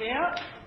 行。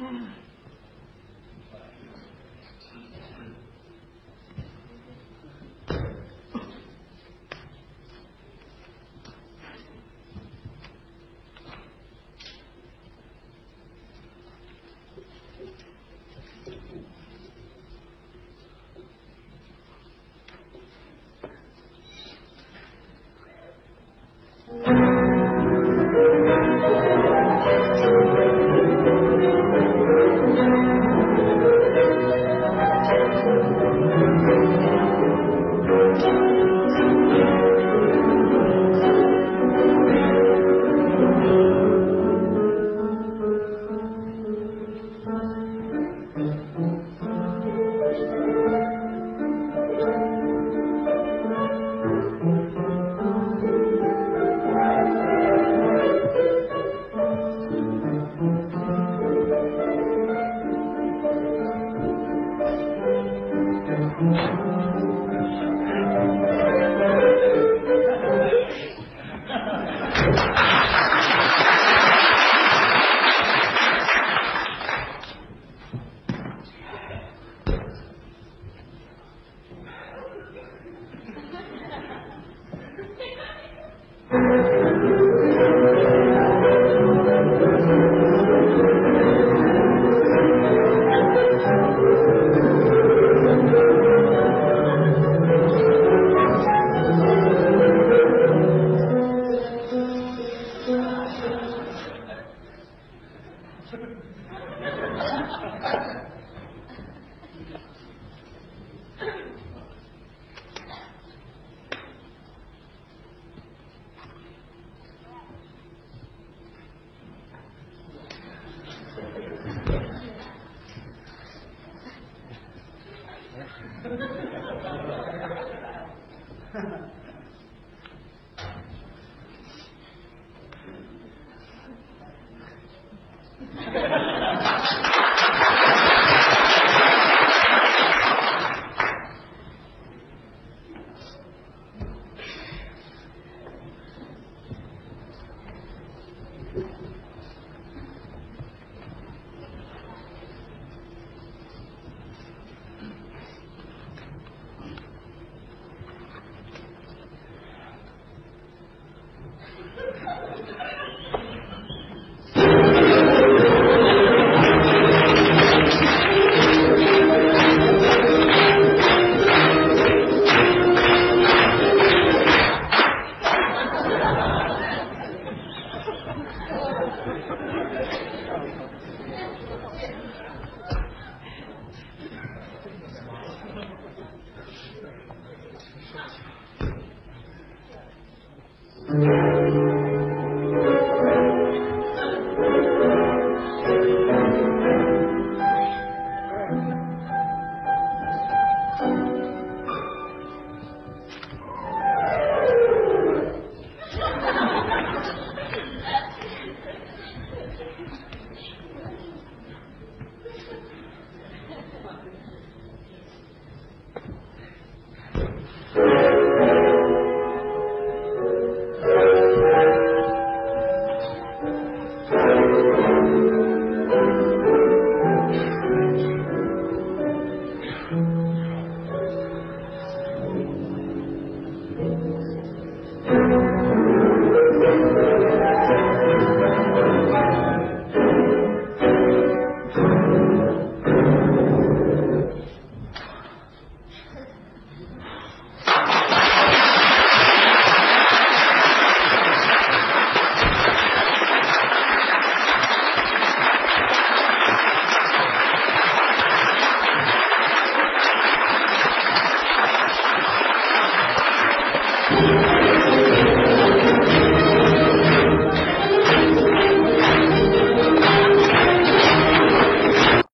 哎呀